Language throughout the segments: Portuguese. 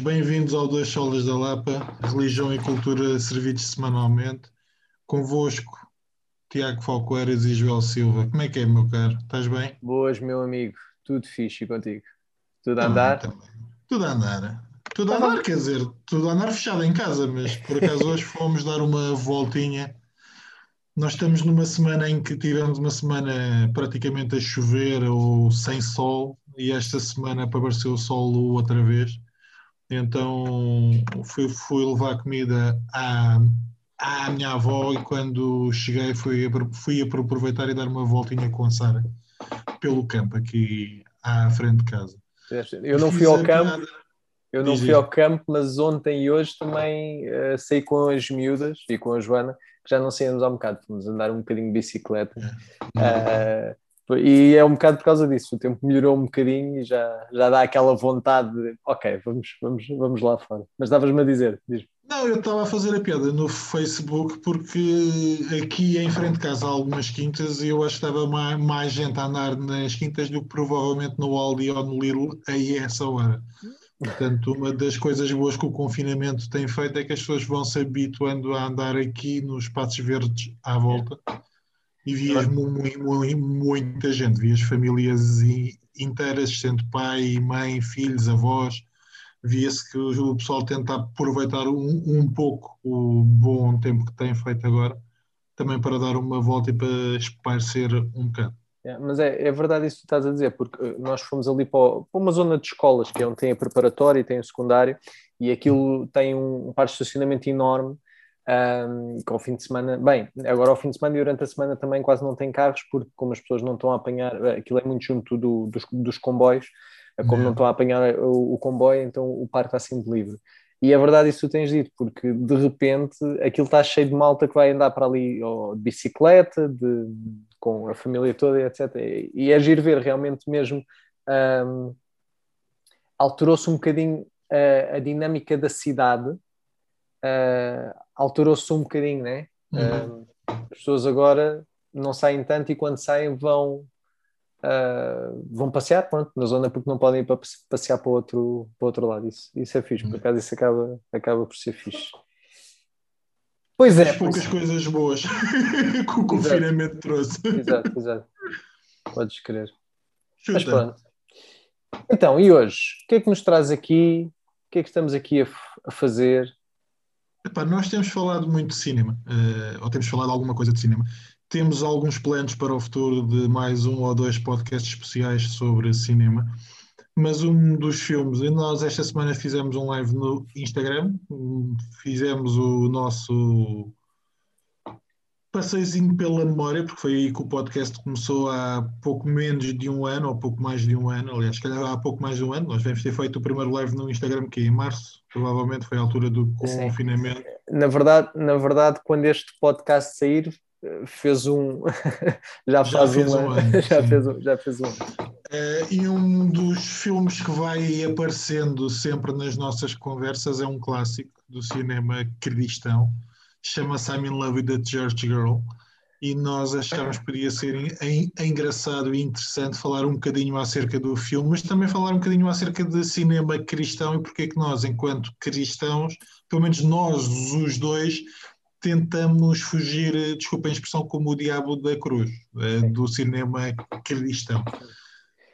Bem-vindos ao Dois Solas da Lapa, Religião e Cultura servidos semanalmente. Convosco, Tiago Falcoeiras e Joel Silva. Como é que é, meu caro? Estás bem? Boas, meu amigo. Tudo fixe contigo? Tudo a andar? Também. Tudo a andar. Tudo a andar, quer dizer, tudo a andar fechado em casa, mas por acaso hoje fomos dar uma voltinha. Nós estamos numa semana em que tivemos uma semana praticamente a chover ou sem sol, e esta semana apareceu o sol outra vez. Então fui, fui levar comida à, à minha avó e quando cheguei fui, fui aproveitar e dar uma voltinha com a Sara pelo campo aqui à frente de casa. Eu não fui ao campo, eu não fui ao campo, mas ontem e hoje também uh, saí com as miúdas e com a Joana, que já não saímos há um bocado, fomos andar um bocadinho de bicicleta. Uh, e é um bocado por causa disso, o tempo melhorou um bocadinho e já, já dá aquela vontade de, ok, vamos, vamos, vamos lá fora. Mas davas-me a dizer, diz. Não, eu estava a fazer a piada no Facebook porque aqui em frente de casa há algumas quintas e eu acho que estava mais, mais gente a andar nas quintas do que provavelmente no Aldi ou no Lidl aí a essa hora. Portanto, uma das coisas boas que o confinamento tem feito é que as pessoas vão se habituando a andar aqui nos espaços verdes à volta e vias muito, muito, muita gente, vias famílias inteiras, sendo pai, mãe, filhos, avós, via-se que o pessoal tenta aproveitar um, um, pouco o bom tempo que tem feito agora, também para dar uma volta e para esparecer um bocado. É, mas é, é, verdade isso que estás a dizer, porque eh, nós fomos ali para, para, uma zona de escolas, que é onde tem a preparatória e tem o secundário, e aquilo tem um, um par de estacionamento enorme, um, com o fim de semana, bem, agora ao fim de semana e durante a semana também quase não tem carros, porque como as pessoas não estão a apanhar, eh, aquilo é muito junto do, dos, dos, comboios, eh, como não estão a apanhar o, o, comboio, então o parque está sempre livre. E é verdade isso que tu tens dito, porque de repente aquilo está cheio de malta que vai andar para ali de bicicleta, de, com a família toda, etc. E é giro ver realmente mesmo. Um, alterou-se um bocadinho a, a dinâmica da cidade uh, alterou-se um bocadinho, né? Uhum. Uh, as pessoas agora não saem tanto e quando saem vão uh, vão passear pronto, na zona porque não podem ir para passear para o outro, para outro lado. Isso, isso é fixe, por uhum. acaso isso acaba, acaba por ser fixe. Pois é. As poucas pois... coisas boas que o confinamento exato. trouxe. Exato, exato. Podes crer. Chuta. Mas pronto. Então, e hoje? O que é que nos traz aqui? O que é que estamos aqui a, a fazer? Epá, nós temos falado muito de cinema, uh, ou temos falado alguma coisa de cinema. Temos alguns planos para o futuro de mais um ou dois podcasts especiais sobre cinema. Mas um dos filmes, nós esta semana fizemos um live no Instagram, fizemos o nosso passeiozinho pela memória, porque foi aí que o podcast começou há pouco menos de um ano, ou pouco mais de um ano, aliás, calhar há pouco mais de um ano. Nós devemos ter feito o primeiro live no Instagram, que é em março, provavelmente foi a altura do confinamento. Na verdade, na verdade, quando este podcast sair, fez um. já, já fez um, um ano. já, fez um, já fez um uh, e um dos filmes que vai aparecendo sempre nas nossas conversas é um clássico do cinema cristão chama-se I'm in Love with the Church Girl e nós achámos que podia ser engraçado e interessante falar um bocadinho acerca do filme, mas também falar um bocadinho acerca de cinema cristão e porque é que nós, enquanto cristãos, pelo menos nós, os dois, tentamos fugir, desculpa a expressão, como o diabo da cruz, eh, do cinema cristão.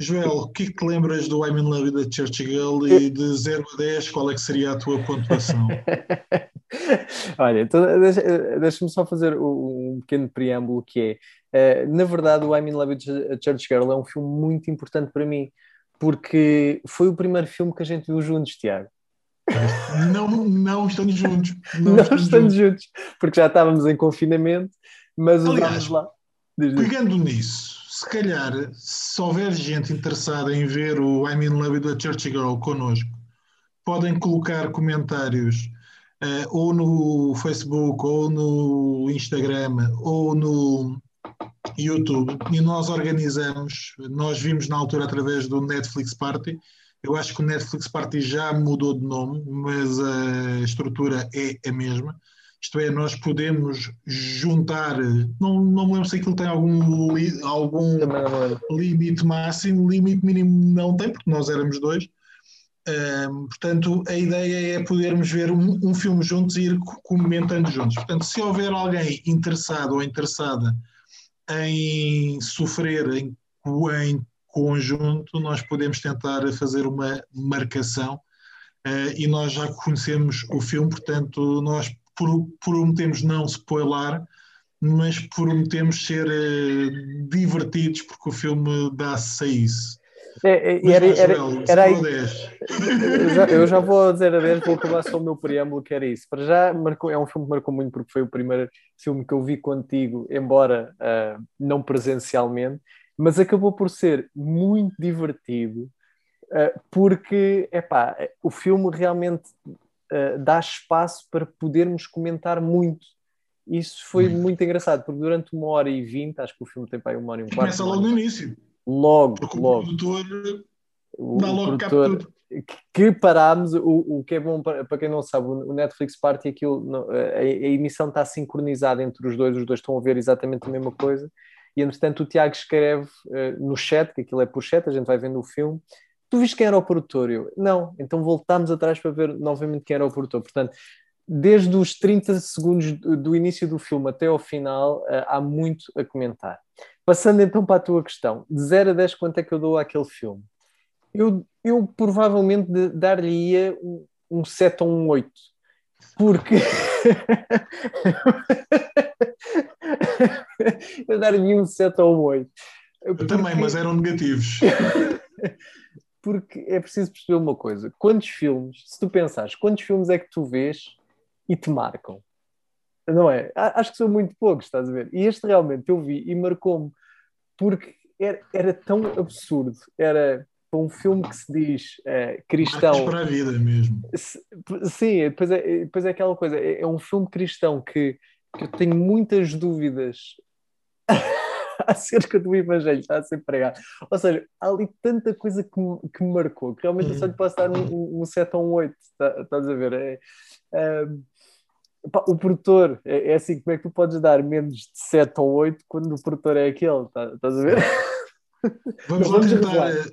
Joel, o que é que te lembras do I'm in Love the Church Girl e de 0 a 10, qual é que seria a tua pontuação? Olha, então deixa-me deixa só fazer um pequeno preâmbulo que é, uh, na verdade o I'm in Love the Church Girl é um filme muito importante para mim, porque foi o primeiro filme que a gente viu juntos, Tiago. Não, não estamos juntos. Não, não estamos, estamos juntos. juntos. porque já estávamos em confinamento, mas Aliás, lá. Pegando nisso, se calhar, se houver gente interessada em ver o I'm in Love with a Church Girl connosco, podem colocar comentários uh, ou no Facebook, ou no Instagram, ou no YouTube, e nós organizamos, nós vimos na altura através do Netflix Party, eu acho que o Netflix Party já mudou de nome, mas a estrutura é a mesma. Isto é, nós podemos juntar, não, não me lembro se aquilo tem algum, li, algum limite máximo, limite mínimo não tem, porque nós éramos dois, Um, portanto, a ideia é podermos ver um, um, filme juntos e ir comentando juntos. Portanto, se houver alguém interessado ou interessada em sofrer em, em conjunto, nós podemos tentar fazer uma marcação uh, e nós já conhecemos o filme, portanto, nós prometemos não spoiler, mas prometemos ser uh, divertidos porque o filme dá-se a isso. É, é, era, era, era eu, já, eu já vou dizer a 10, vou acabar só o meu preâmbulo, que era isso. Para já, marcou, é um filme que marcou muito porque foi o primeiro filme que eu vi contigo, embora uh, não presencialmente, mas acabou por ser muito divertido, uh, porque epá, o filme realmente uh, dá espaço para podermos comentar muito. Isso foi muito, muito engraçado, porque durante uma hora e vinte, acho que o filme tem para aí uma hora e um quarto. Começa logo no início. Logo, Porque logo. O produtor dá logo produtor, que parámos, o, o que é bom para, para quem não sabe, o Netflix Party, aquilo, a, a emissão está sincronizada entre os dois, os dois estão a ver exatamente a mesma coisa, e entretanto o Tiago escreve uh, no chat, que aquilo é por chat, a gente vai vendo o filme, tu viste quem era o produtor? Eu, não, então voltámos atrás para ver novamente quem era o produtor, portanto, desde os 30 segundos do, início do filme até ao final, uh, há muito a comentar. Passando então para a tua questão, de 0 a 10, quanto é que eu dou àquele filme? Eu, eu provavelmente dar-lhe-ia um, um 7 ou um 8, porque eu dar-lhe um 7 ou um 8. Eu porque... também, mas eram negativos. porque é preciso perceber uma coisa: quantos filmes, se tu pensares, quantos filmes é que tu vês e te marcam? Não é? Acho que são muito poucos, estás a ver? E este realmente eu vi e marcou-me porque era, era tão absurdo. Era para um filme que se diz é, cristão. para a vida mesmo. Sim, depois é, depois é aquela coisa. É, é um filme cristão que, que eu tenho muitas dúvidas acerca do Evangelho, está a ser pregado. Ou seja, há ali tanta coisa que me, que me marcou que realmente eu só lhe posso dar um, um 7 ou um 8, tá, estás a ver? É, é, o produtor, é, é, assim, como é que tu podes dar menos de 7 ou 8 quando o produtor é aquele? Tá, estás a ver? Vamos lá tentar, eh,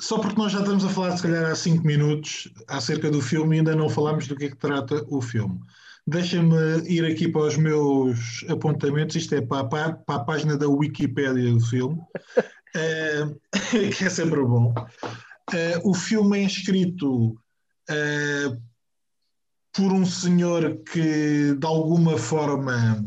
só porque nós já estamos a falar, se calhar, há 5 minutos acerca do filme e ainda não falámos do que é que trata o filme. Deixa-me ir aqui para os meus apontamentos, isto é para a, para a página da Wikipédia do filme, é, que é sempre bom. É, o filme é escrito é, por um senhor que de alguma forma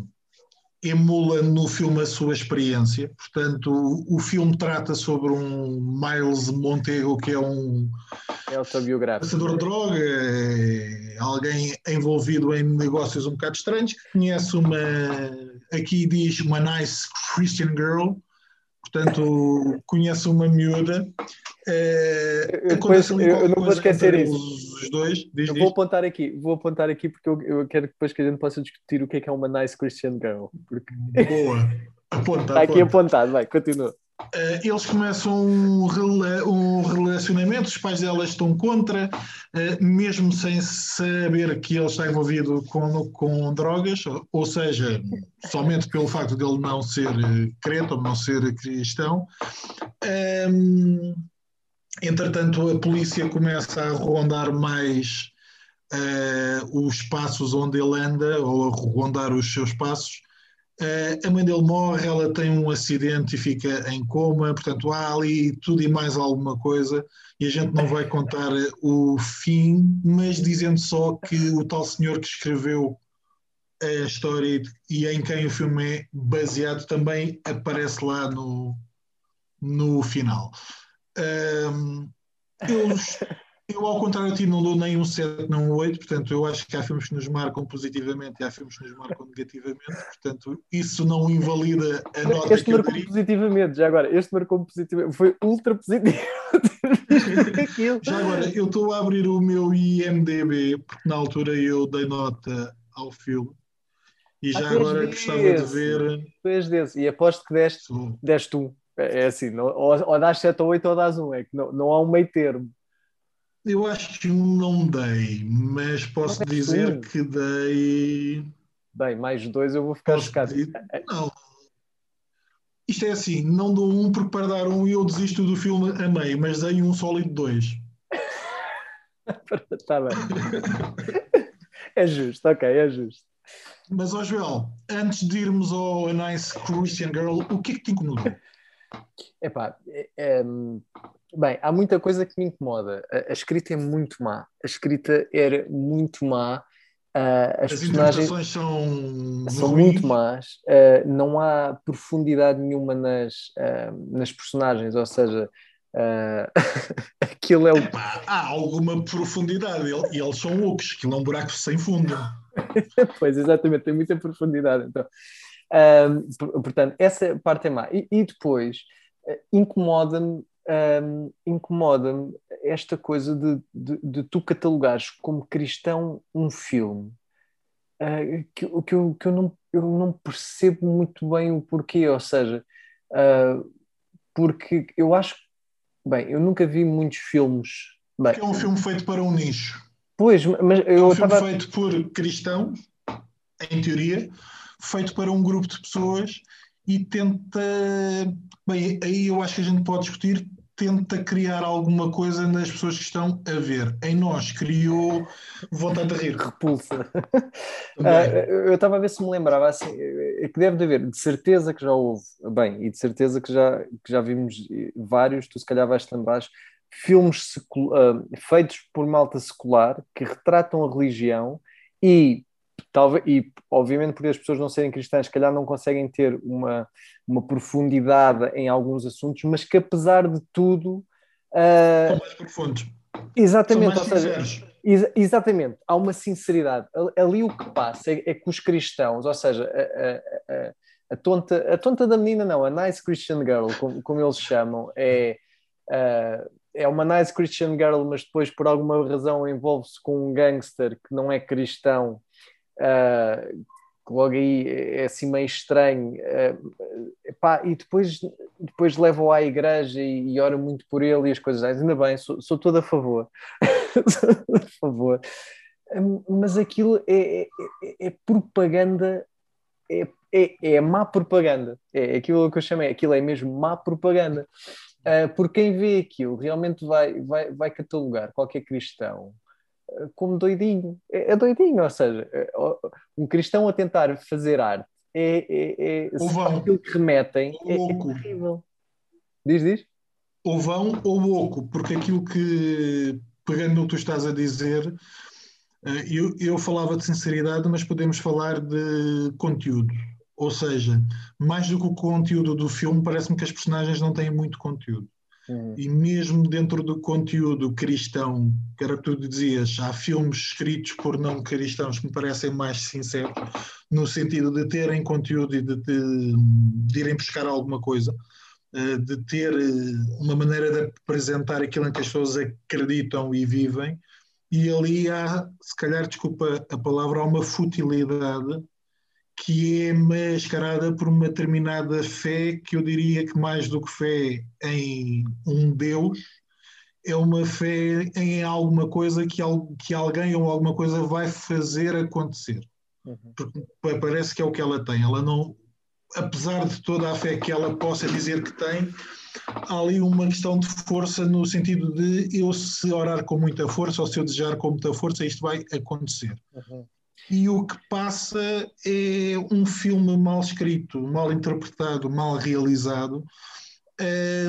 emula no filme a sua experiência. Portanto, o, o filme trata sobre um Miles Montego, que é um é passador de droga, é alguém envolvido em negócios um bocado estranhos, conhece uma, aqui diz, uma nice Christian girl, portanto, conhece uma miúda. Uh, depois, eu, eu não vou esquecer isso. Os dois, diz, eu vou apontar aqui, vou apontar aqui porque eu, eu quero que depois que a gente possa discutir o que é que é uma nice Christian girl. Porque... Boa, aponta. Está aqui apontado, vai, continua. Uh, eles começam um, rela um, relacionamento, os pais delas estão contra, uh, mesmo sem saber que ele está envolvido com, com drogas, ou, ou seja, somente pelo facto de ele não ser eh, crente ou não ser cristão. Um, entretanto, a polícia começa a rondar mais uh, os passos onde ele anda, ou a rondar os seus passos, Uh, a mãe dele morre, ela tem um acidente e fica em coma, portanto há ali tudo e mais alguma coisa, e a gente não vai contar o fim, mas dizendo só que o tal senhor que escreveu a história e em quem o filme é baseado também aparece lá no, no final. Um, eu eu, ao contrário de ti, não dou nem um 7 nem um 8, portanto, eu acho que há filmes que nos marcam positivamente e há filmes que nos marcam negativamente, portanto, isso não invalida a nota este que marcou positivamente, já agora, este marcou positivamente, foi ultra positivo. já agora, eu estou a abrir o meu IMDB, porque na altura eu dei nota ao filme. E já ah, agora gostava de ver. Tu és desse, e aposto que deste, deste um. É, é assim, não, ou, ou dás 7 ou 8 ou dás um, é que não, não há um meio termo. Eu acho que um não dei, mas posso não dizer um. que dei. Bem, mais dois eu vou ficar chocado. Não. Isto é assim, não dou um porque para dar um eu desisto do filme a meio, mas dei um sólido dois. Está bem. É justo, ok, é justo. Mas, ó Joel, antes de irmos ao A Nice Christian Girl, o que é que te incomoda? Epá, é, é, bem, há muita coisa que me incomoda. A, a, escrita é muito má. A escrita era muito má. Uh, as, as personagens são, são muito más. Uh, não há profundidade nenhuma nas, uh, nas personagens, ou seja, aquilo é o. Epá, há alguma profundidade e eles são loucos, que não é um buraco sem fundo. pois, exatamente, tem muita profundidade. Então, portanto, essa parte é má. E, e depois, incomoda-me um, incomoda-me esta coisa de, de, de, tu catalogares como cristão um filme uh, que, que, eu, que eu, não, eu não percebo muito bem o porquê, ou seja, uh, porque eu acho, bem, eu nunca vi muitos filmes. Bem, é um filme feito para um nicho. Pois, mas eu é um filme tava... feito por cristãos, em teoria, feito para um grupo de pessoas e tenta. Bem, aí eu acho que a gente pode discutir tenta criar alguma coisa nas pessoas que estão a ver. Em nós criou vontade de rir. Repulsa. uh, eu estava a ver se me lembrava assim, é que deve de haver, de certeza que já houve, bem, e de certeza que já, que já vimos vários, tu se calhar vais lembrar, filmes uh, feitos por malta secular que retratam a religião e talvez, e obviamente porque as pessoas não serem cristãs, se calhar não conseguem ter uma, uma profundidade em alguns assuntos, mas que apesar de tudo. Uh, São mais profundos. Exatamente, São mais seja, ex exatamente, há uma sinceridade. Ali o que passa é, é que os cristãos, ou seja, a, a, a, a, tonta, a tonta da menina, não, a nice Christian girl, como, como eles chamam, é. Uh, é uma nice Christian girl, mas depois por alguma razão envolve-se com um gangster que não é cristão uh, logo aí é assim meio estranho. Uh, e depois, depois levam à igreja e, e ora muito por ele e as coisas. Ainda bem, sou, sou todo a favor. a favor. Mas aquilo é, é, é, é propaganda, é, é, é má propaganda. É aquilo que eu chamei, aquilo é mesmo má propaganda. Uh, porque quem vê aquilo realmente vai, vai, vai catalogar qualquer cristão como doidinho. É, é, doidinho, ou seja, é, um cristão a tentar fazer arte é, é, é vão, aquilo que remetem é, é terrível. Diz, diz? Ou vão ou oco, porque aquilo que, pegando no que tu estás a dizer, eh, eu, eu falava de sinceridade, mas podemos falar de conteúdo. Ou seja, mais do que o conteúdo do filme, parece-me que as personagens não têm muito conteúdo. Uhum. E mesmo dentro do conteúdo cristão, que era o que tu dizias, há filmes escritos por não cristãos que me parecem mais sinceros, no sentido de terem conteúdo e de, de, de irem buscar alguma coisa, eh, de ter eh, uma maneira de apresentar aquilo em que as pessoas acreditam e vivem, e ali há, se calhar, desculpa a palavra, há uma futilidade que é mascarada por uma determinada fé que eu diria que mais do que fé em um Deus é uma fé em alguma coisa que, que alguém ou alguma coisa vai fazer acontecer. Uhum. Porque parece que é o que ela tem. Ela não, apesar de toda a fé que ela possa dizer que tem, há ali uma questão de força no sentido de eu se orar com muita força ou se eu desejar com muita força, isto vai acontecer. Uhum e o que passa é um filme mal escrito, mal interpretado, mal realizado,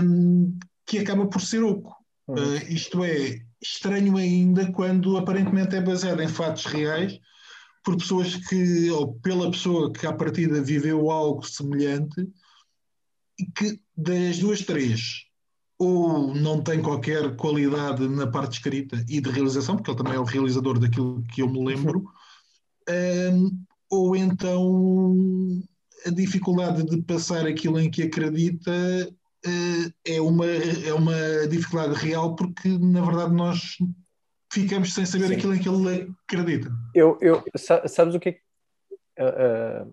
um, que acaba por ser oco. Uhum. Uh, isto é, estranho ainda quando aparentemente é baseado em fatos reais, por pessoas que, ou pela pessoa que à partida viveu algo semelhante, e que das duas, três, ou não tem qualquer qualidade na parte escrita e de realização, porque ele também é o realizador daquilo que eu me lembro, um, ou então a dificuldade de passar aquilo em que acredita uh, é, uma, é uma dificuldade real, porque na verdade nós ficamos sem saber Sim. aquilo em que ele acredita. Eu, eu, sabes o que é uh,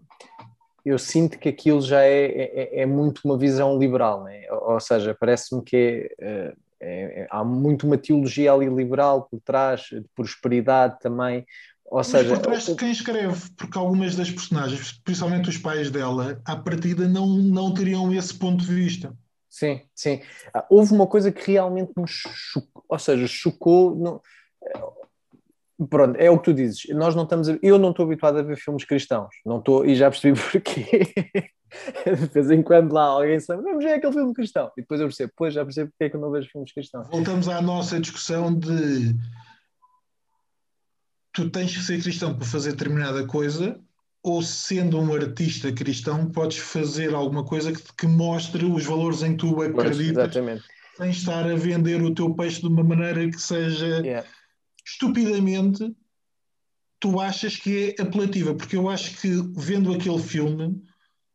eu sinto que aquilo já é, é, é, muito uma visão liberal, né? ou, seja, parece-me que é, é, há muito uma teologia ali liberal por trás, de prosperidade também, ou Mas seja, por trás de quem escreve, porque algumas das personagens, principalmente os pais dela, à partida não, não teriam esse ponto de vista. Sim, sim. Ah, houve uma coisa que realmente nos chocou, ou seja, chocou. Pronto, é o que tu dizes. Nós não estamos a... Eu não estou habituado a ver filmes cristãos. Não estou, e já percebi porquê. de vez em quando lá alguém sabe, vamos ver aquele filme cristão. E depois eu percebo, pois já percebo porque é que eu não vejo filmes cristãos. Voltamos à nossa discussão de tu tens que ser cristão para fazer determinada coisa, ou sendo um artista cristão, podes fazer alguma coisa que, que mostre os valores em que tu acreditas, pois, sem estar a vender o teu peixe de uma maneira que seja yeah. estupidamente tu achas que é apelativa, porque eu acho que vendo aquele filme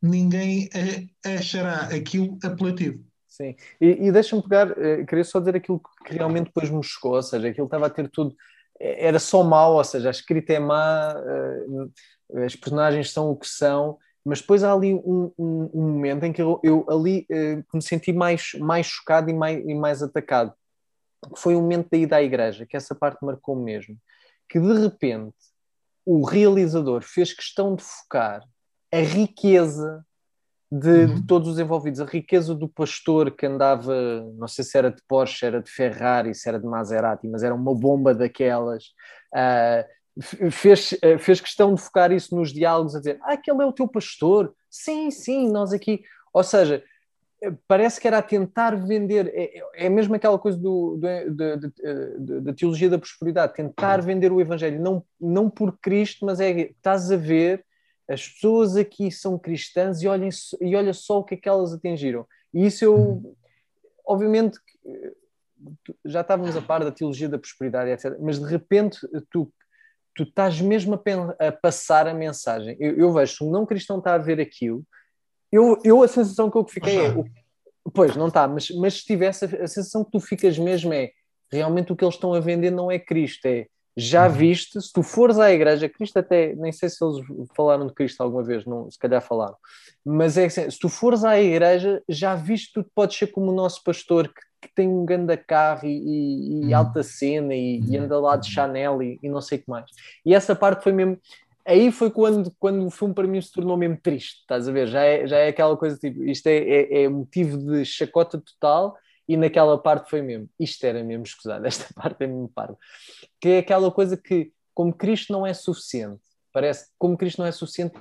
ninguém achará aquilo apelativo. Sim, e, e deixa-me pegar, eh, queria só dizer aquilo que realmente depois me chocou, ou seja, aquilo estava a ter tudo, era só mau, ou seja, a escrita é má, uh, as personagens são o que são, mas depois há ali um, um, um momento em que eu, eu ali uh, me senti mais, mais chocado e mais, e mais atacado, que foi o momento da ida à igreja, que essa parte marcou mesmo, que de repente o realizador fez questão de focar a riqueza de, uhum. de, todos os envolvidos, a riqueza do pastor que andava, não sei se era de Porsche, era de Ferrari, se era de Maserati, mas era uma bomba daquelas. Uh, fez, uh, fez questão de focar isso nos diálogos, a dizer: Ah, aquele é o teu pastor. Sim, sim, nós aqui. Ou seja, parece que era a tentar vender, é, é mesmo aquela coisa do, do, da teologia da prosperidade, tentar vender o Evangelho, não, não por Cristo, mas é estás a ver as pessoas aqui são cristãs e, olhem, e olha só o que é que elas atingiram. E isso eu, obviamente, já estávamos a par da teologia da prosperidade, etc. Mas de repente tu, tu estás mesmo a, a passar a mensagem. Eu, eu, vejo, se um não cristão está a ver aquilo, eu, eu a sensação que eu fiquei é. O, pois, não está, mas, mas se tivesse, a, a sensação que tu ficas mesmo é realmente o que eles estão a vender não é Cristo, é já uhum. viste, se tu fores à igreja, Cristo até, nem sei se eles falaram de Cristo alguma vez, não, se calhar falaram, mas é assim, se tu fores à igreja, já viste, tu podes ser como o nosso pastor que, que tem um grande carro e, e, e uhum. alta cena e, e, anda lá de uhum. Chanel e, e, não sei o que mais. E essa parte foi mesmo, aí foi quando, quando o filme para mim se tornou mesmo triste, estás a ver? Já é, já é aquela coisa tipo, isto é, é, é motivo de chacota total e naquela parte foi mesmo, isto era mesmo escusado, esta parte é mesmo parvo. Que é aquela coisa que, como Cristo não é suficiente, parece que como Cristo não é suficiente,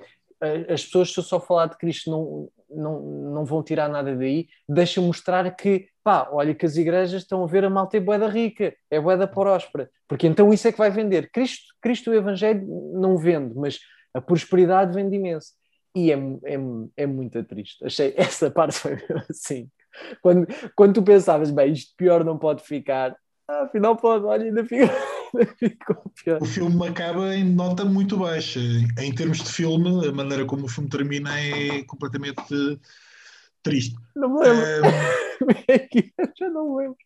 as pessoas, se eu só falar de Cristo, não, não, não vão tirar nada daí, deixa mostrar que, pá, olha que as igrejas estão a ver a malta é boeda rica, é boeda próspera, porque então isso é que vai vender. Cristo, Cristo o Evangelho não vende, mas a prosperidade vende imenso. E é, é, é muito triste. Achei essa parte foi assim quando, quando tu pensavas, bem, isto pior não pode ficar, ah, afinal pode, olha, ainda, ficou pior. O filme acaba em nota muito baixa. Em termos de filme, a maneira como o filme termina é completamente triste. Não me lembro. Um, Já não me lembro.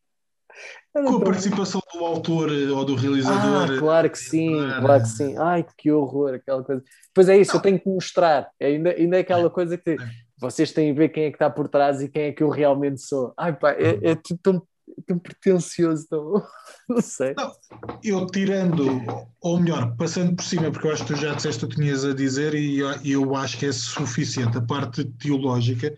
Com a participação do autor ou do realizador. Ah, claro que sim, claro que sim. Ai, que horror, aquela coisa. Pois é isso, não. eu tenho que mostrar. Ainda, ainda é aquela coisa que vocês têm a ver quem é que está por trás e quem é que eu realmente sou. Ai pá, é, é tão, tão pretencioso, tão... não sei. Não, eu tirando, ou melhor, passando por cima, porque eu acho que tu já disseste o que tinhas a dizer e eu acho que é suficiente a parte teológica.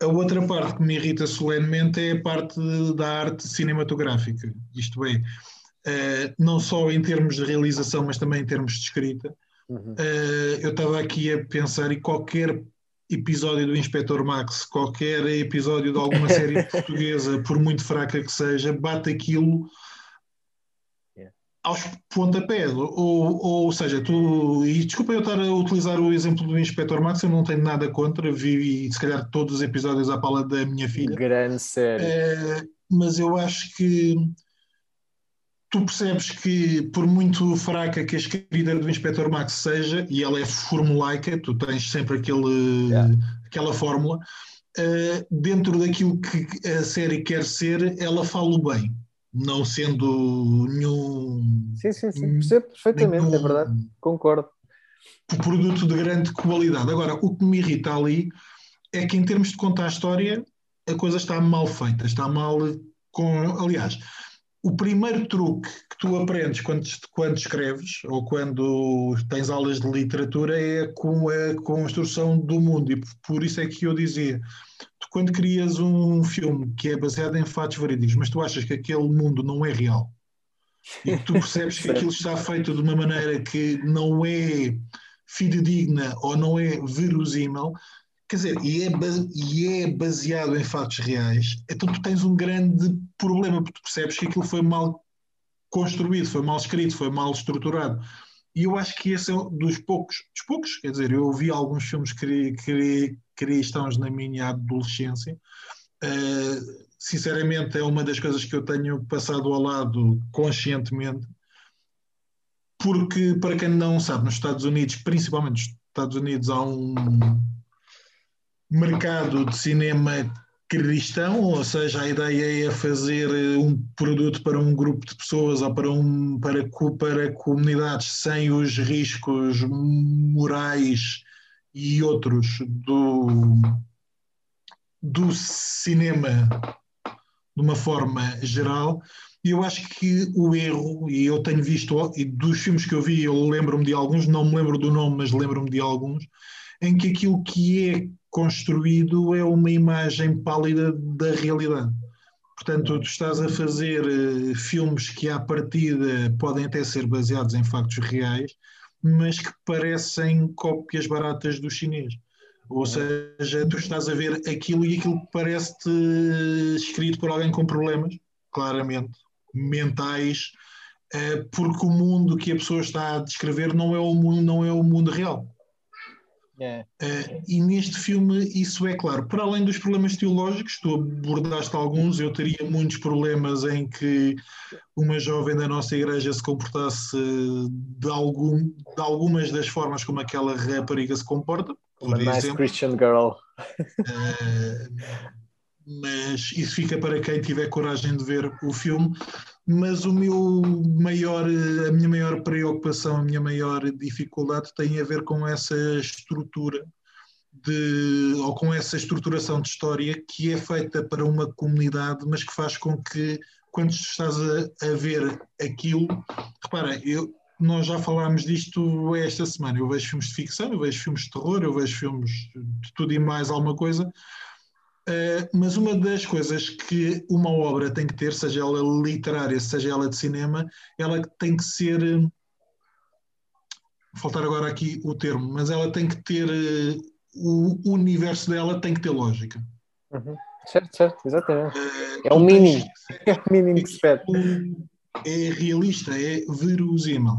A outra parte que me irrita solenemente é a parte da arte cinematográfica, isto é, uh, não só em termos de realização, mas também em termos de escrita. Uhum. Uh, eu estava aqui a pensar e qualquer episódio do Inspector Max, qualquer episódio de alguma série portuguesa, por muito fraca que seja, bate aquilo aos pontapés. Ou, ou seja, tu. E desculpa eu estar a utilizar o exemplo do Inspector Max, eu não tenho nada contra, vi se calhar todos os episódios à pala da minha filha. Grande série. É, mas eu acho que tu percebes que, por muito fraca que a escrita do Inspector Max seja, e ela é formulaica, tu tens sempre aquele, yeah. aquela fórmula, uh, dentro daquilo que a série quer ser, ela fala bem, não sendo nenhum. Sim, sim, sim, percebo perfeitamente, nenhum, é verdade, concordo. Produto de grande qualidade. Agora, o que me irrita ali é que, em termos de contar a história, a coisa está mal feita, está mal com. Aliás o primeiro truque que tu aprendes quando, quando escreves ou quando tens aulas de literatura é com a construção do mundo. E por isso é que eu dizia: tu, quando crias um filme que é baseado em fatos verídicos, mas tu achas que aquele mundo não é real, e que tu percebes que aquilo está feito de uma maneira que não é fidedigna ou não é verosímil, quer dizer, e é, e é baseado em fatos reais, então tu tens um grande problema, porque tu percebes que aquilo foi mal construído, foi mal escrito, foi mal estruturado. E eu acho que esse é um dos poucos, dos poucos, quer dizer, eu vi alguns filmes que, que, cristãos na minha adolescência. Uh, sinceramente, é uma das coisas que eu tenho passado ao lado conscientemente, porque, para quem não sabe, nos Estados Unidos, principalmente nos Estados Unidos, há um mercado de cinema cristão, ou seja, a ideia é fazer um produto para um grupo de pessoas ou para, um, para, para comunidades sem os riscos morais e outros do, do cinema de uma forma geral. E eu acho que o erro, e eu tenho visto, e dos filmes que eu vi, eu lembro-me de alguns, não me lembro do nome, mas lembro-me de alguns, em que aquilo que é construído é uma imagem pálida da realidade. Portanto, tu estás a fazer uh, filmes que, à partida, podem até ser baseados em factos reais, mas que parecem cópias baratas do chinês. Ou seja, tu estás a ver aquilo e aquilo parece-te escrito por alguém com problemas, claramente, mentais, eh, porque o mundo que a pessoa está a descrever não é o mundo, não é o mundo real. É. Uh, e neste filme isso é claro. Para além dos problemas teológicos, tu abordaste alguns, eu teria muitos problemas em que uma jovem da nossa igreja se comportasse de, algum, de algumas das formas como aquela rapariga se comporta. Nice exemplo. Christian girl. Uh, mas isso fica para quem tiver coragem de ver o filme mas o meu maior, a minha maior preocupação, a minha maior dificuldade tem a ver com essa estrutura de, ou com essa estruturação de história que é feita para uma comunidade, mas que faz com que quando estás a, a ver aquilo, repara, eu, nós já falámos disto esta semana. Eu vejo filmes de ficção, eu vejo filmes de terror, eu vejo filmes de tudo e mais alguma coisa, Uh, mas uma das coisas que uma obra tem que ter, seja ela literária, seja ela de cinema, ela tem que ser. Vou faltar agora aqui o termo, mas ela tem que ter. Uh, o universo dela tem que ter lógica. Uhum. Certo, certo, exatamente. Uh, é o mínimo. É o mínimo que se pede. É realista, é verosímil.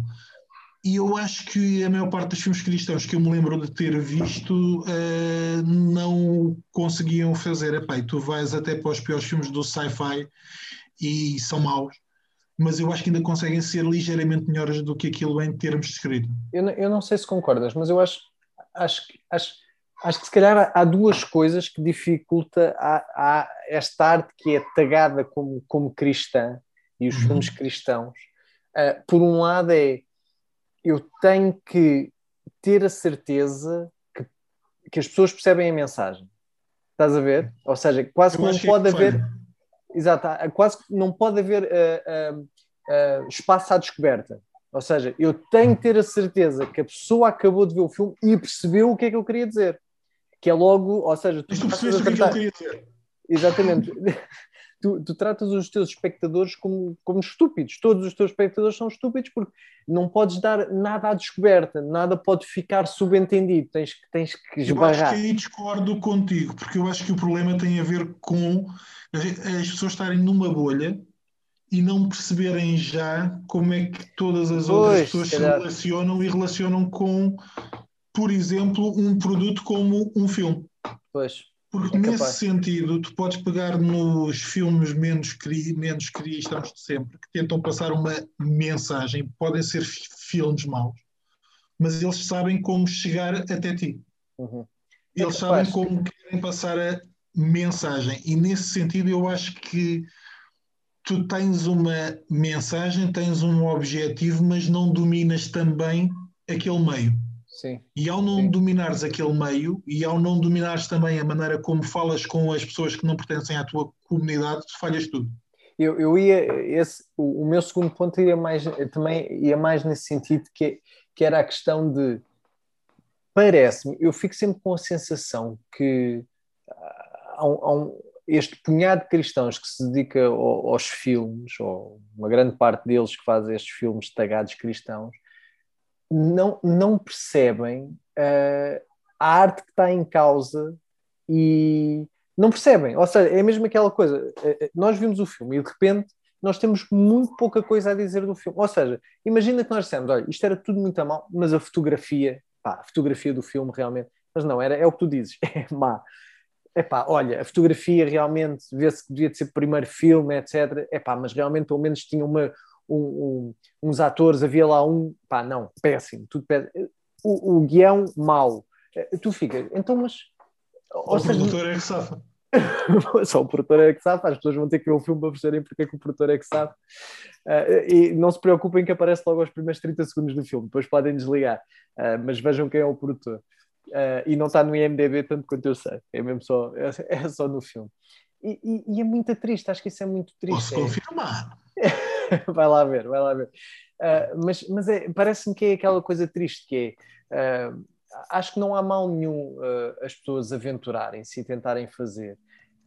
E eu acho que a maior parte dos filmes cristãos que eu me lembro de ter visto uh, não conseguiam fazer. Epá, tu vais até para os piores filmes do sci-fi e são maus, mas eu acho que ainda conseguem ser ligeiramente melhores do que aquilo em termos de escrito. Eu, eu não sei se concordas, mas eu acho, acho, acho, acho que se calhar há duas coisas que dificulta a, a esta arte que é tagada como, como cristã e os uhum. filmes cristãos. Uh, por um lado é eu tenho que ter a certeza que, que as pessoas percebem a mensagem. Estás a ver? Ou seja, quase que não pode haver. Exato, quase que não pode haver uh, uh, uh, espaço à descoberta. Ou seja, eu tenho que ter a certeza que a pessoa acabou de ver o filme e percebeu o que é que eu queria dizer. Que é logo, ou seja, tu, tu percebeste o que, é que eu queria dizer. Exatamente. Tu, tu, tratas os teus espectadores como, como estúpidos. Todos os teus espectadores são estúpidos porque não podes dar nada à descoberta, nada pode ficar subentendido, tens, tens que esbarrar. Eu acho que aí discordo contigo, porque eu acho que o problema tem a ver com as pessoas estarem numa bolha e não perceberem já como é que todas as outras pessoas se relacionam e relacionam com, por exemplo, um produto como um filme. Pois. Porque é nesse sentido, tu podes pegar nos filmes menos, cri, menos cristãos de sempre, que tentam passar uma mensagem, podem ser filmes maus, mas eles sabem como chegar até ti. Uhum. Eles é sabem como querem passar a mensagem. E nesse sentido, eu acho que tu tens uma mensagem, tens um objetivo, mas não dominas também aquele meio. Sim. E ao não Sim. dominares aquele meio e ao não dominares também a maneira como falas com as pessoas que não pertencem à tua comunidade, tu falhas tudo. Eu, eu ia, esse, o, o meu segundo ponto ia mais, também ia mais nesse sentido, que, que era a questão de parece-me, eu fico sempre com a sensação que há um, há um, este punhado de cristãos que se dedica aos filmes, ou uma grande parte deles que faz estes filmes tagados cristãos, não, não percebem uh, a arte que está em causa e não percebem. Ou seja, é mesmo aquela coisa. Eh, nós vimos o filme e de repente nós temos muito pouca coisa a dizer do filme. Ou seja, imagina que nós dissemos, olha, isto era tudo muito mal, mas a fotografia, pá, a fotografia do filme realmente, mas não, era, é o que tu dizes, é má. Epá, olha, a fotografia realmente vê-se que devia de ser o primeiro filme, etc. Epá, mas realmente pelo menos tinha uma, um, um, uns atores, havia lá um, pá, não, péssimo, tudo péssimo. O, o guião, mau. Eh, tu ficas, então, mas. O seja, produtor é que safa. Só o produtor é que sabe, as pessoas vão ter que ver o filme para perceberem porque é que o produtor é que sabe. Uh, e não se preocupem que aparece logo aos primeiros 30 segundos do filme, depois podem desligar, uh, mas vejam quem é o produtor. Uh, e não está no IMDB tanto quanto eu sei, é mesmo só, é, é só no filme. E, e, e, é muito triste, acho que isso é muito triste. Posso confirmar. vai lá ver, vai lá ver. mas mas é, parece-me que é aquela coisa triste que é acho que não há mal nenhum uh, as pessoas aventurarem-se e tentarem fazer,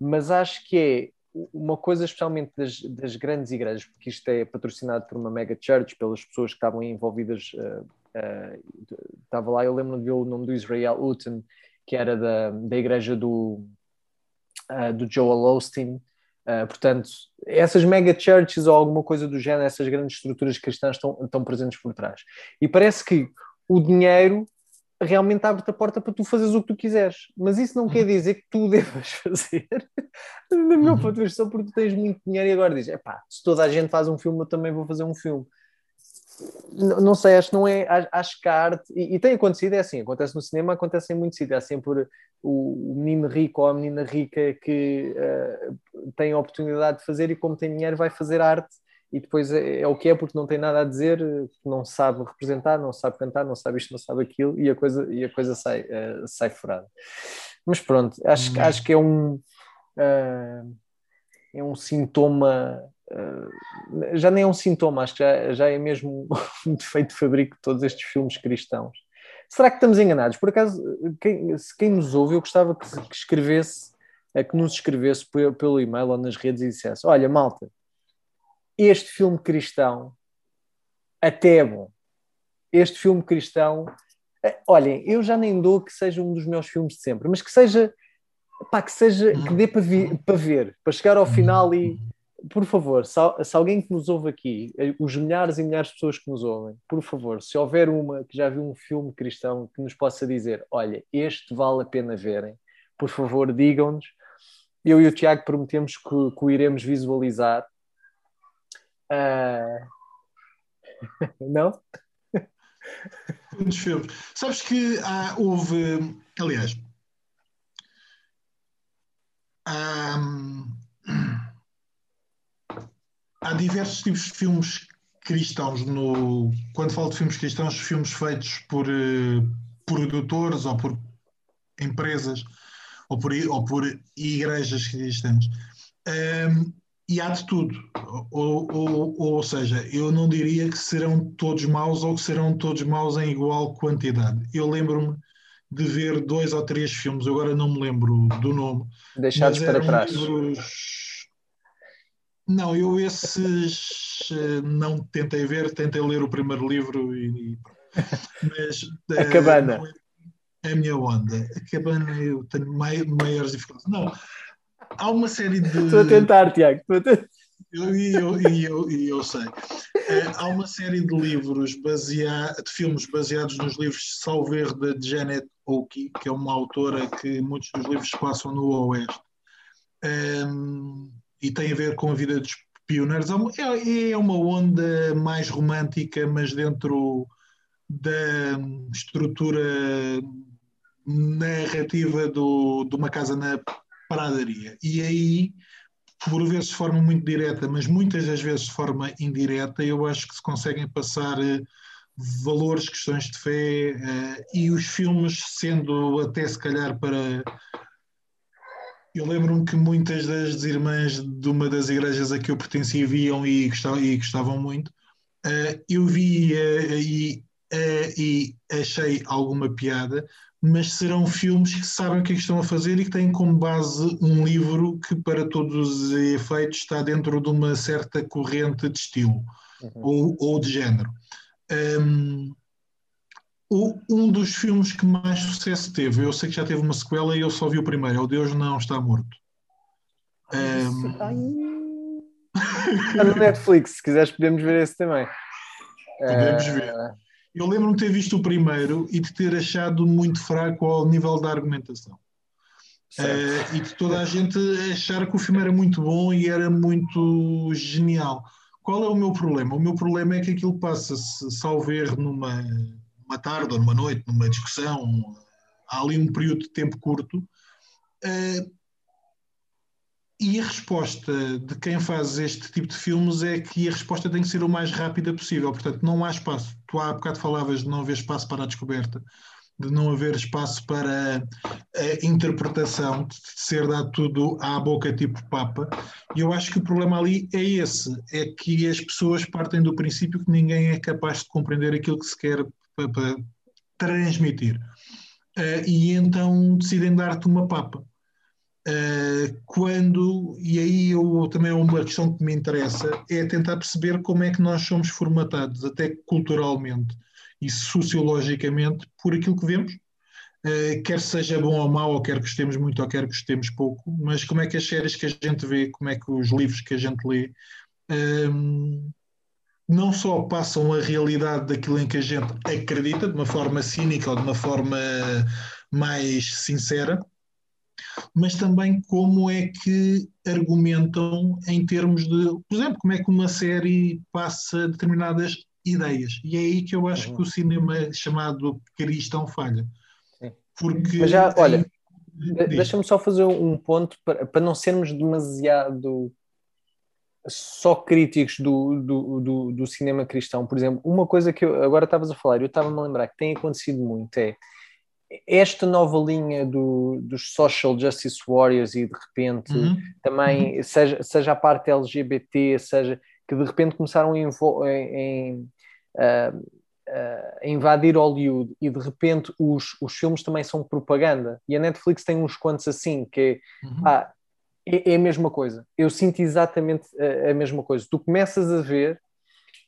mas acho que é uma coisa especialmente das, das, grandes igrejas, porque isto é patrocinado por uma mega church, pelas pessoas que estavam envolvidas, uh, uh, estava lá, eu lembro de ver o nome do Israel Uten, que era da, da igreja do, do Joel Osteen, portanto, essas mega churches ou alguma coisa do género, essas grandes estruturas cristãs estão, estão presentes por trás. E parece que o dinheiro realmente abre-te a porta para tu fazeres o que tu quiseres. Mas isso não quer uhum. dizer que tu devas fazer, meu uhum. ponto de vista, só porque tu tens muito dinheiro e agora dizes, epá, se toda a gente faz um filme, eu também vou fazer um filme. Não, sei, acho que não é, acho que a arte, e, e, tem acontecido, é assim, acontece no cinema, acontece em muitos sítios, há sempre o, o menino rico ou a menina rica que uh, tem a oportunidade de fazer e como tem dinheiro vai fazer arte e depois é, é, o que é porque não tem nada a dizer, não sabe representar, não sabe cantar, não sabe isto, não sabe aquilo e a coisa, e a coisa sai, uh, sai furada. Mas pronto, acho, hum. acho que é um, uh, é um sintoma, uh, já nem é um sintoma, acho que já, já é mesmo um defeito de fabrico de todos estes filmes cristãos. Será que estamos enganados? Por acaso, quem, se quem nos ouve, eu gostava que, que escrevesse, que nos escrevesse pelo e-mail ou nas redes e dissesse: Olha, malta, este filme cristão até é bom. Este filme cristão, eh, olhem, eu já nem dou que seja um dos meus filmes de sempre, mas que seja, pá, que seja, que dê para, vi, para ver, para chegar ao final e, por favor, se, se, alguém que nos ouve aqui, eh, os milhares e milhares de pessoas que nos ouvem, por favor, se houver uma que já viu um filme cristão que nos possa dizer, olha, este vale a pena verem, por favor, digam-nos. Eu e o Tiago prometemos que, que o iremos visualizar Uh... Não? Muitos filmes. Sabes que há, houve, aliás, há, há diversos tipos de filmes cristãos no quando falo de filmes cristãos, filmes feitos por uh, produtores ou por empresas ou por, ou por igrejas cristãs. Um, e há de tudo. Ou, ou, ou, seja, eu não diria que serão todos maus ou que serão todos maus em igual quantidade. Eu lembro-me de ver dois ou três filmes, agora não me lembro do nome. Deixados para trás. Livros... Não, eu esses eh, não tentei ver, tentei ler o primeiro livro e. Mas, a cabana. É a minha onda. A cabana eu tenho maiores dificuldades. Não, há uma série de. Estou a tentar, Tiago. Estou a tentar. Eu, eu, eu, eu, sei. É, há uma série de livros baseados, de filmes baseados nos livros Salver de Janet Oakey, que é uma autora que muitos dos livros passam no Oeste. Um, e tem a ver com a vida dos pioneiros. É, é uma onda mais romântica, mas dentro da estrutura narrativa do, de uma casa na paradaria. E aí, por vezes de forma muito direta, mas muitas das vezes de forma indireta, eu acho que se conseguem passar uh, valores, questões de fé uh, e os filmes sendo até se calhar para. Eu lembro-me que muitas das irmãs de uma das igrejas a que eu pertencia viam e gostavam, e gostavam muito. Uh, eu vi e, e achei alguma piada, mas serão filmes que sabem o que, é que estão a fazer e que têm como base um livro que, para todos os efeitos, está dentro de uma certa corrente de estilo uhum. ou, ou, de género. Um, um dos filmes que mais sucesso teve, eu sei que já teve uma sequela e eu só vi o primeiro, é O Deus Não Está Morto. Um... Está no Netflix, se quiseres podemos ver esse também. Podemos ver. Uh, eu lembro-me de ter visto o primeiro e de ter achado muito fraco ao nível da argumentação. Uh, e de toda a gente achar que o filme era muito bom e era muito genial. Qual é o meu problema? O meu problema é que aquilo passa-se, salvo erro, numa, numa tarde ou numa noite, numa discussão, há ali um período de tempo curto, uh, e a resposta de quem faz este tipo de filmes é que a resposta tem que ser o mais rápida possível. Portanto, não há espaço. Tu há bocado falavas de não haver espaço para a descoberta, de não haver espaço para a interpretação, de ser dado tudo à boca tipo Papa. E eu acho que o problema ali é esse: é que as pessoas partem do princípio que ninguém é capaz de compreender aquilo que se quer para, para transmitir. Uh, e então decidem dar-te uma papa. Uh, quando, e aí eu, também é uma questão que me interessa, é tentar perceber como é que nós somos formatados, até culturalmente e sociologicamente, por aquilo que vemos, uh, quer seja bom ou mau, ou quer gostemos muito ou quer gostemos pouco, mas como é que as séries que a gente vê, como é que os livros que a gente lê, um, não só passam a realidade daquilo em que a gente acredita, de uma forma cínica ou de uma forma mais sincera, mas também como é que argumentam em termos de, por exemplo, como é que uma série passa determinadas ideias. E é aí que eu acho uhum. que o cinema chamado cristão falha. Porque mas já, olha, deixa-me só fazer um ponto para, para não sermos demasiado só críticos do, do, do, do, cinema cristão. Por exemplo, uma coisa que eu agora estavas a falar, eu estava-me a lembrar que tem acontecido muito é esta nova linha do, dos social justice warriors e de repente uhum. também, uhum. Seja, seja a parte LGBT, seja que de repente começaram em, em uh, invadir Hollywood e de repente os, os filmes também são propaganda. E a Netflix tem uns quantos assim, que é, uhum. ah, é, é, a mesma coisa. Eu sinto exatamente a, a mesma coisa. Tu começas a ver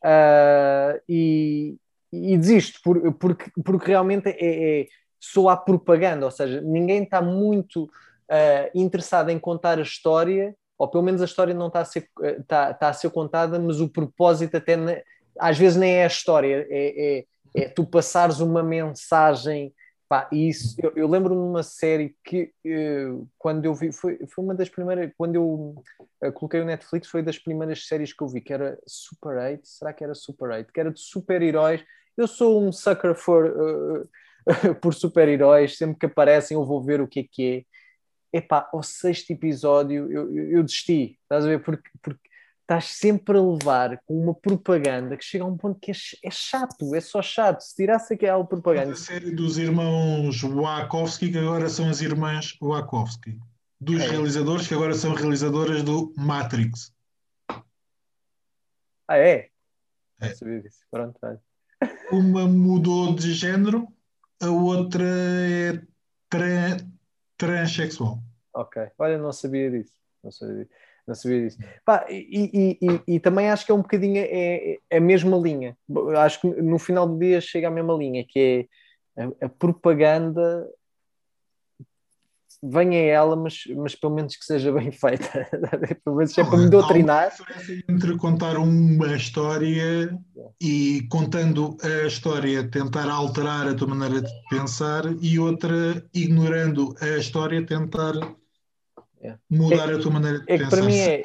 uh, e, e desisto, por, porque, porque realmente é, é só há propaganda, ou seja, ninguém está muito uh, interessado em contar a história, ou pelo menos a história não está a ser, está, está a ser contada, mas o propósito até na, às vezes nem é a história, é, é, é tu passares uma mensagem. Pá, isso, eu, eu lembro-me de uma série que uh, quando eu vi, foi, foi uma das primeiras, quando eu uh, coloquei o Netflix, foi das primeiras séries que eu vi, que era Super 8, será que era Super 8? Que era de super-heróis. Eu sou um sucker for, uh, por super-heróis, sempre que aparecem eu vou ver o que é que é. Epá, ao sexto episódio eu, eu, eu desisti, estás a ver? Porque, porque estás sempre a levar com uma propaganda que chega a um ponto que é, é chato, é só chato. Se tirasse aquela propaganda. A série dos irmãos Wachowski, que agora são as irmãs Wachowski. Dos é. realizadores, que agora são realizadoras do Matrix. Ah, é? É. sabia disso. Pronto, vai. Uma mudou de género, a outra é tra transexual. Ok. Olha, não sabia disso. Não sabia disso. Não sabia disso. Pá, e, e, e, e, também acho que é um bocadinho é, é a mesma linha. Acho que no final do dia chega à mesma linha, que é a, a propaganda venha ela, mas, mas pelo menos que seja bem feita. pelo menos é para me doutrinar. entre contar uma história e contando a história tentar alterar a tua maneira de pensar e outra ignorando a história tentar Mudar é, a tua maneira de é pensar. Para mim é...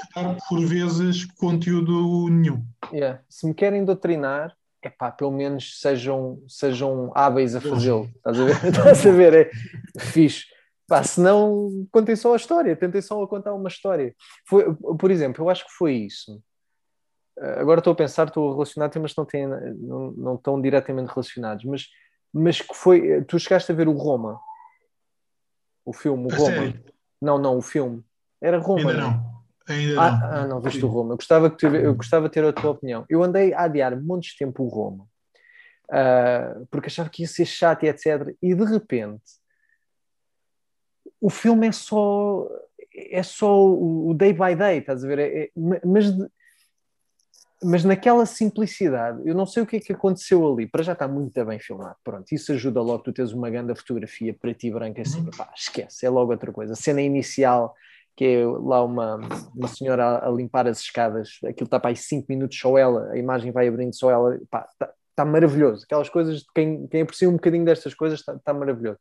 Por vezes, conteúdo nenhum. Yeah. Se me querem doutrinar, é pá, pelo menos sejam, sejam hábeis a fazê-lo. Estás a ver? Estás a ver? É fixe. Pá, senão, contem só a história, tentem só contar uma história. Foi, por exemplo, eu acho que foi isso. Agora estou a pensar, estou a relacionar temas que não, têm, não, não estão diretamente relacionados, mas, mas que foi. Tu chegaste a ver o Roma, o filme, o Roma. Sério? Não, não, o filme. Era Roma. Ainda não. Ainda ah, não. Ah, não, viste o Roma. Eu gostava, que tu, eu gostava de ter a tua opinião. Eu andei a adiar montes de tempo o Roma, uh, porque achava que ia ser chato e etc. E de repente, o filme é só é só o, day by day, estás a ver? É, é, mas, mas naquela simplicidade, eu não sei o que é que aconteceu ali, para já está muito bem filmado, pronto, isso ajuda logo, tu tens uma grande fotografia preto e branco assim, uhum. pá, esquece, é logo outra coisa. A cena inicial, que é lá uma, uma senhora a, a limpar as escadas, aquilo está para aí 5 minutos só ela, a imagem vai abrindo só ela, pá, está, está maravilhoso. Aquelas coisas, quem, quem aprecia um bocadinho destas coisas, está, está maravilhoso.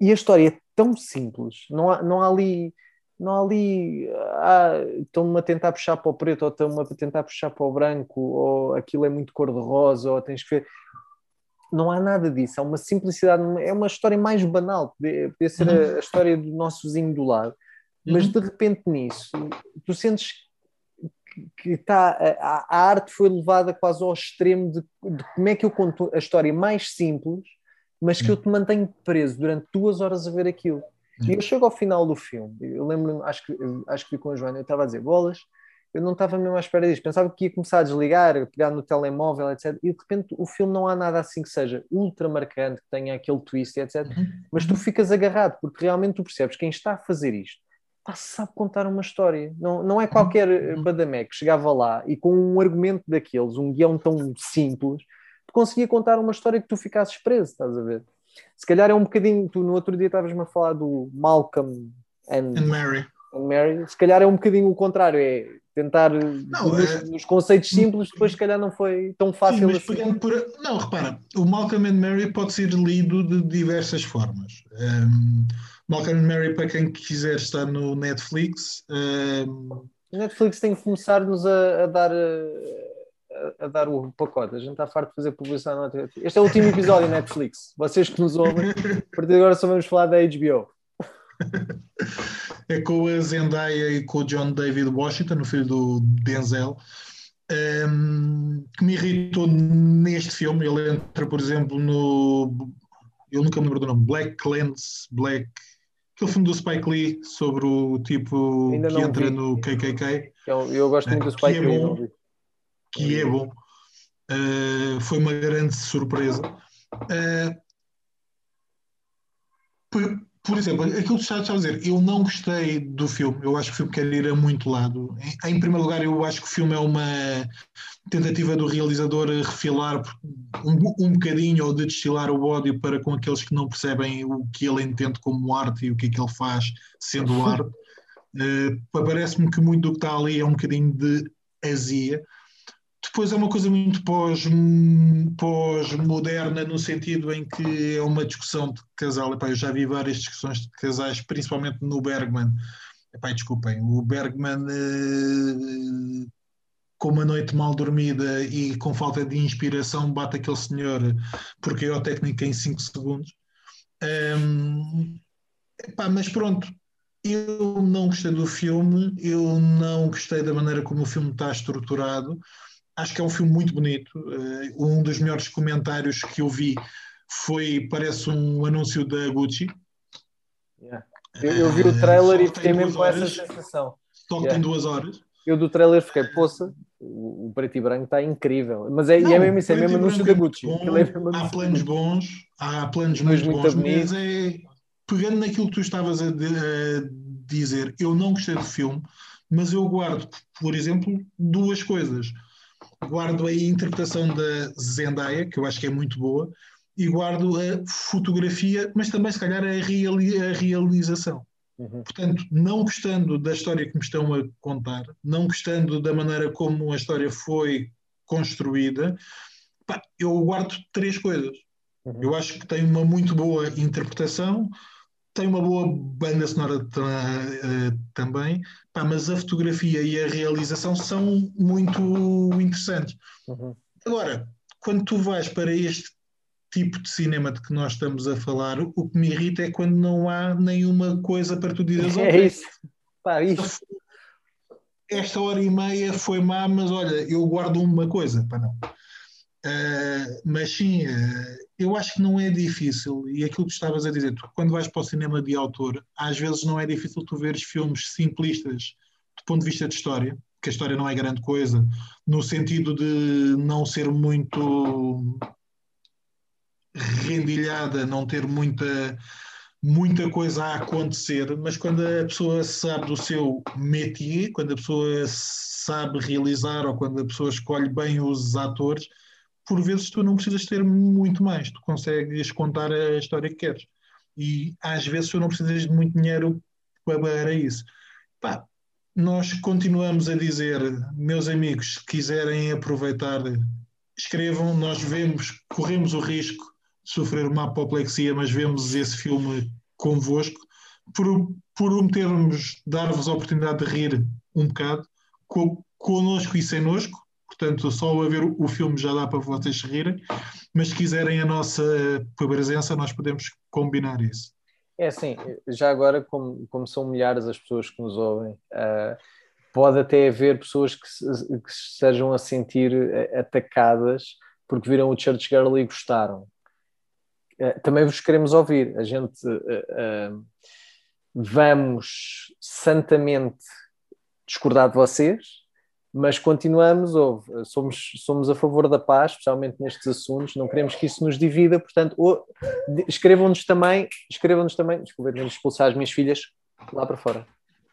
E a história é tão simples, não há, não há ali não há ali ah, estão-me a tentar puxar para o preto ou estão-me a tentar puxar para o branco ou aquilo é muito cor-de-rosa ou tens que ver. Não há nada disso, é uma simplicidade é uma história mais banal podia, podia ser a, a, história do nosso vizinho do lado mas uhum. de repente nisso tu sentes que está a, a, arte foi levada quase ao extremo de, de, como é que eu conto a história mais simples mas que eu te mantenho preso durante duas horas a ver aquilo e eu chego ao final do filme, eu lembro-me, acho que, acho que vi com a Joana, eu estava a dizer bolas, eu não estava mesmo à espera disso, pensava que ia começar a desligar, pegar no telemóvel, etc. E de repente o filme não há nada assim que seja ultra marcante, que tenha aquele twist, etc. Uhum. Mas tu ficas agarrado, porque realmente tu percebes quem está a fazer isto pá, sabe contar uma história. Não, não é qualquer uhum. badamé que chegava lá e com um argumento daqueles, um guião tão simples, conseguia contar uma história que tu ficasses preso, estás a ver? Se calhar é um bocadinho, tu no outro dia estavas-me a falar do Malcolm and, and Mary. And Mary. Se calhar é um bocadinho o contrário, é tentar não, nos, é... nos, conceitos simples, depois se calhar não foi tão fácil Sim, assim. Por... Não, repara, o Malcolm and Mary pode ser lido de diversas formas. Um, Malcolm and Mary, para quem quiser, está no Netflix. Um... Netflix tem que começar-nos a, a dar. A a, dar o pacote. A gente está farto de fazer publicidade na Este é o último episódio Netflix. Vocês que nos ouvem, a partir de agora só vamos falar da HBO. É com a Zendaya e com o John David Washington, o filho do Denzel, um, que me irritou neste filme. Ele entra, por exemplo, no. Eu nunca me lembro do nome. Black Lens, Black. Aquele filme do Spike Lee sobre o tipo que entra vi. no KKK. Eu, eu gosto muito do Spike é Lee. Que é bom. Uh, foi uma grande surpresa. Uh, por, por, exemplo, aquilo que está a dizer, eu não gostei do filme, eu acho que o filme quer ir a muito lado. Em, em primeiro lugar, eu acho que o filme é uma tentativa do realizador refilar um, um bocadinho ou de destilar o ódio para com aqueles que não percebem o que ele entende como arte e o que é que ele faz sendo arte. Uh, Parece-me que muito do que está ali é um bocadinho de azia. Depois é uma coisa muito pós-moderna, pós no sentido em que é uma discussão de casal. Epá, eu já vi várias discussões de casais, principalmente no Bergman. Epá, desculpem, o Bergman, eh, com uma noite mal dormida e com falta de inspiração, bate aquele senhor porque é o técnico em 5 segundos. Um, epá, mas pronto, eu não gostei do filme, eu não gostei da maneira como o filme está estruturado acho que é um filme muito bonito. Uh, um dos melhores comentários que eu vi foi, parece um anúncio da Gucci. Yeah. Eu, eu, vi o eh, trailer uh, e fiquei mesmo com essa sensação. Só yeah. tem duas horas. Eu do trailer fiquei, poça, o, o preto e branco está incrível. Mas é, Não, é mesmo isso, é mesmo anúncio da Gucci. Bom, é há planos bons, há planos muito, muito bons, mas é, pegando naquilo que tu estavas a, de, a dizer, eu não gostei do filme, mas eu guardo, por exemplo, duas coisas guardo a interpretação da Zendaya, que eu acho que é muito boa, e guardo a fotografia, mas também, se calhar, a, reali a realização. Uhum. Portanto, não gostando da história que me estão a contar, não gostando da maneira como a história foi construída, pá, eu guardo três coisas. Uhum. Eu acho que tem uma muito boa interpretação, tem uma boa banda sonora uh, também, pá, mas a fotografia e a realização são muito interessantes. Uhum. Agora, quando tu vais para este tipo de cinema de que nós estamos a falar, o que me irrita é quando não há nenhuma coisa para tu dizeres. É isso. Pá, isso. Esta hora e meia foi má, mas olha, eu guardo uma coisa, para não. Uh, mas sim, uh, eu acho que não é difícil, e aquilo que estavas a dizer, tu, quando vais para o cinema de autor, às vezes não é difícil tu veres filmes simplistas do ponto de vista de história, que a história não é grande coisa, no sentido de não ser muito rendilhada, não ter muita muita coisa a acontecer, mas quando a pessoa sabe do seu métier, quando a pessoa sabe realizar ou quando a pessoa escolhe bem os atores, por vezes tu não precisas ter muito mais, tu consegues contar a história que queres. E às vezes tu não precisas de muito dinheiro para isso. Pá, nós continuamos a dizer, meus amigos, se quiserem aproveitar, escrevam, nós vemos, corremos o risco de sofrer uma apoplexia, mas vemos esse filme convosco, por prometermos dar-vos a oportunidade de rir um bocado, co connosco e senosco, portanto, só a ver o filme já dá para vocês rirem, mas se quiserem a nossa presença, nós podemos combinar isso. É assim, já agora, como, como são milhares as pessoas que nos ouvem, uh, pode até haver pessoas que se, que estejam a sentir eh, atacadas porque viram o Church Girl e gostaram. Uh, também vos queremos ouvir. A gente uh, vamos santamente discordar de vocês, mas continuamos, somos, somos a favor da paz, especialmente nestes assuntos, não queremos que isso nos divida, portanto, escrevam-nos também, escrevam-nos também, desculpem, expulsar as minhas filhas lá para fora,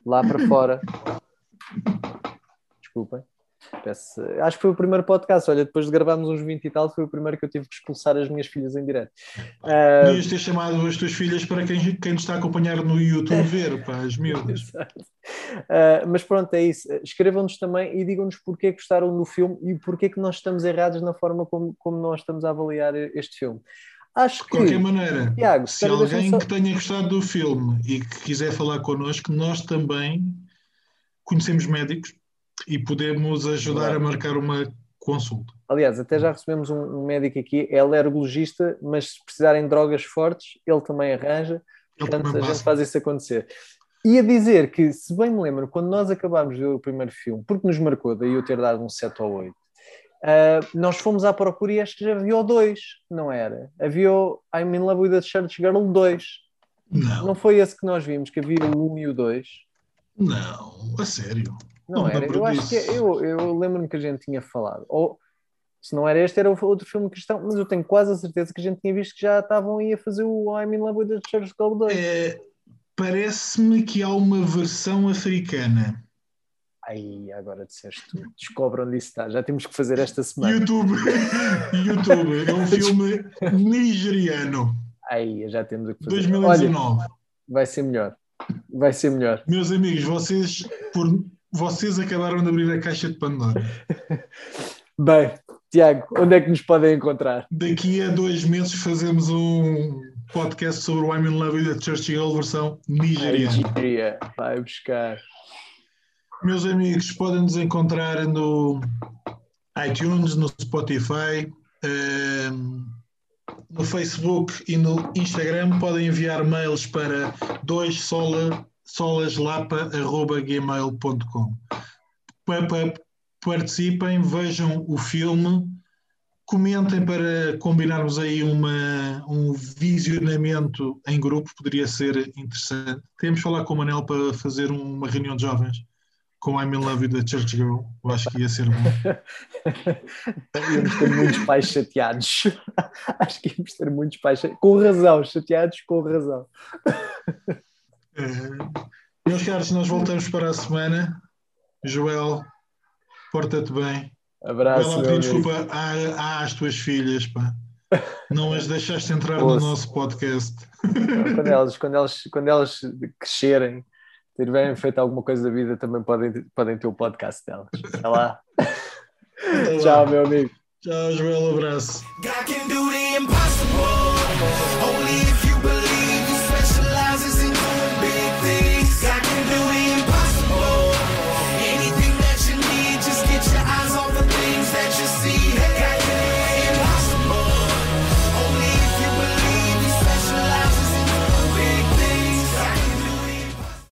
lá para fora. Desculpem. Peço, acho que foi o primeiro podcast. Olha, depois de gravarmos uns 20 e tal, foi o primeiro que eu tive que expulsar as minhas filhas em direto. Uh... Devias ter chamado as tuas filhas para quem, quem nos está a acompanhar no YouTube ver, pá, as miúdas. uh, mas pronto, é isso. Escrevam-nos também e digam-nos porque gostaram do filme e porque que nós estamos errados na forma como, como nós estamos a avaliar este filme. Acho que, de qualquer maneira, Tiago, se alguém só... que tenha gostado do filme e que quiser falar connosco, nós também conhecemos médicos e podemos ajudar a marcar uma consulta. Aliás, até já recebemos um, médico aqui, ele é alergologista, mas se precisarem de drogas fortes, ele também arranja, ele portanto também a gente faz isso acontecer. E a dizer que, se bem me lembro, quando nós acabámos de ver o primeiro filme, porque nos marcou, daí eu ter dado um 7 ou 8, uh, nós fomos à procura e acho que já havia o 2, não era? Havia o I'm in Love with a Church Girl 2. Não. Não foi esse que nós vimos, que havia o 1 e o 2? Não, a sério. Não, não era, eu acho que eu, eu lembro-me que a gente tinha falado. Ou se não era este, era outro filme cristão, mas eu tenho quase a certeza que a gente tinha visto que já estavam aí a fazer o I'm in Love with the Church Club 2. É, Parece-me que há uma versão africana. Aí, agora disseste tu. Descobre onde isso está. Já temos que fazer esta semana. YouTube. YouTube. É um filme nigeriano. Aí, já temos o que fazer. 2019. Olha, vai ser melhor. Vai ser melhor. Meus amigos, vocês, por, vocês acabaram de abrir a caixa de Pandora. Bem, Tiago, onde é que nos podem encontrar? Daqui a dois meses fazemos um podcast sobre o I'm in Love with Churchill versão nigeriana. Nigeria, vai buscar. Meus amigos, podem nos encontrar no iTunes, no Spotify, ehm, no Facebook e no Instagram. Podem enviar mails para dois sola solaslapa.gmail.com. Participem, vejam o filme, comentem para combinarmos aí uma, um visionamento em grupo, poderia ser interessante. Temos de falar com o Manel para fazer uma reunião de jovens com I'm in Love with the Church Girl. Eu acho que ia ser bom. íamos ter muitos pais chateados. acho que íamos ter muitos pais chateados. Com razão, chateados com razão. É, meus caros, nós voltamos para a semana. Joel, porta-te bem. Abraço. Vai lá desculpa às tuas filhas, pá. Não as deixaste entrar no nosso podcast. quando, elas, quando, elas, quando elas crescerem, tiverem feito alguma coisa da vida, também podem, podem ter o podcast delas. Até lá. Tchau, meu amigo. Tchau, Joel. Abraço.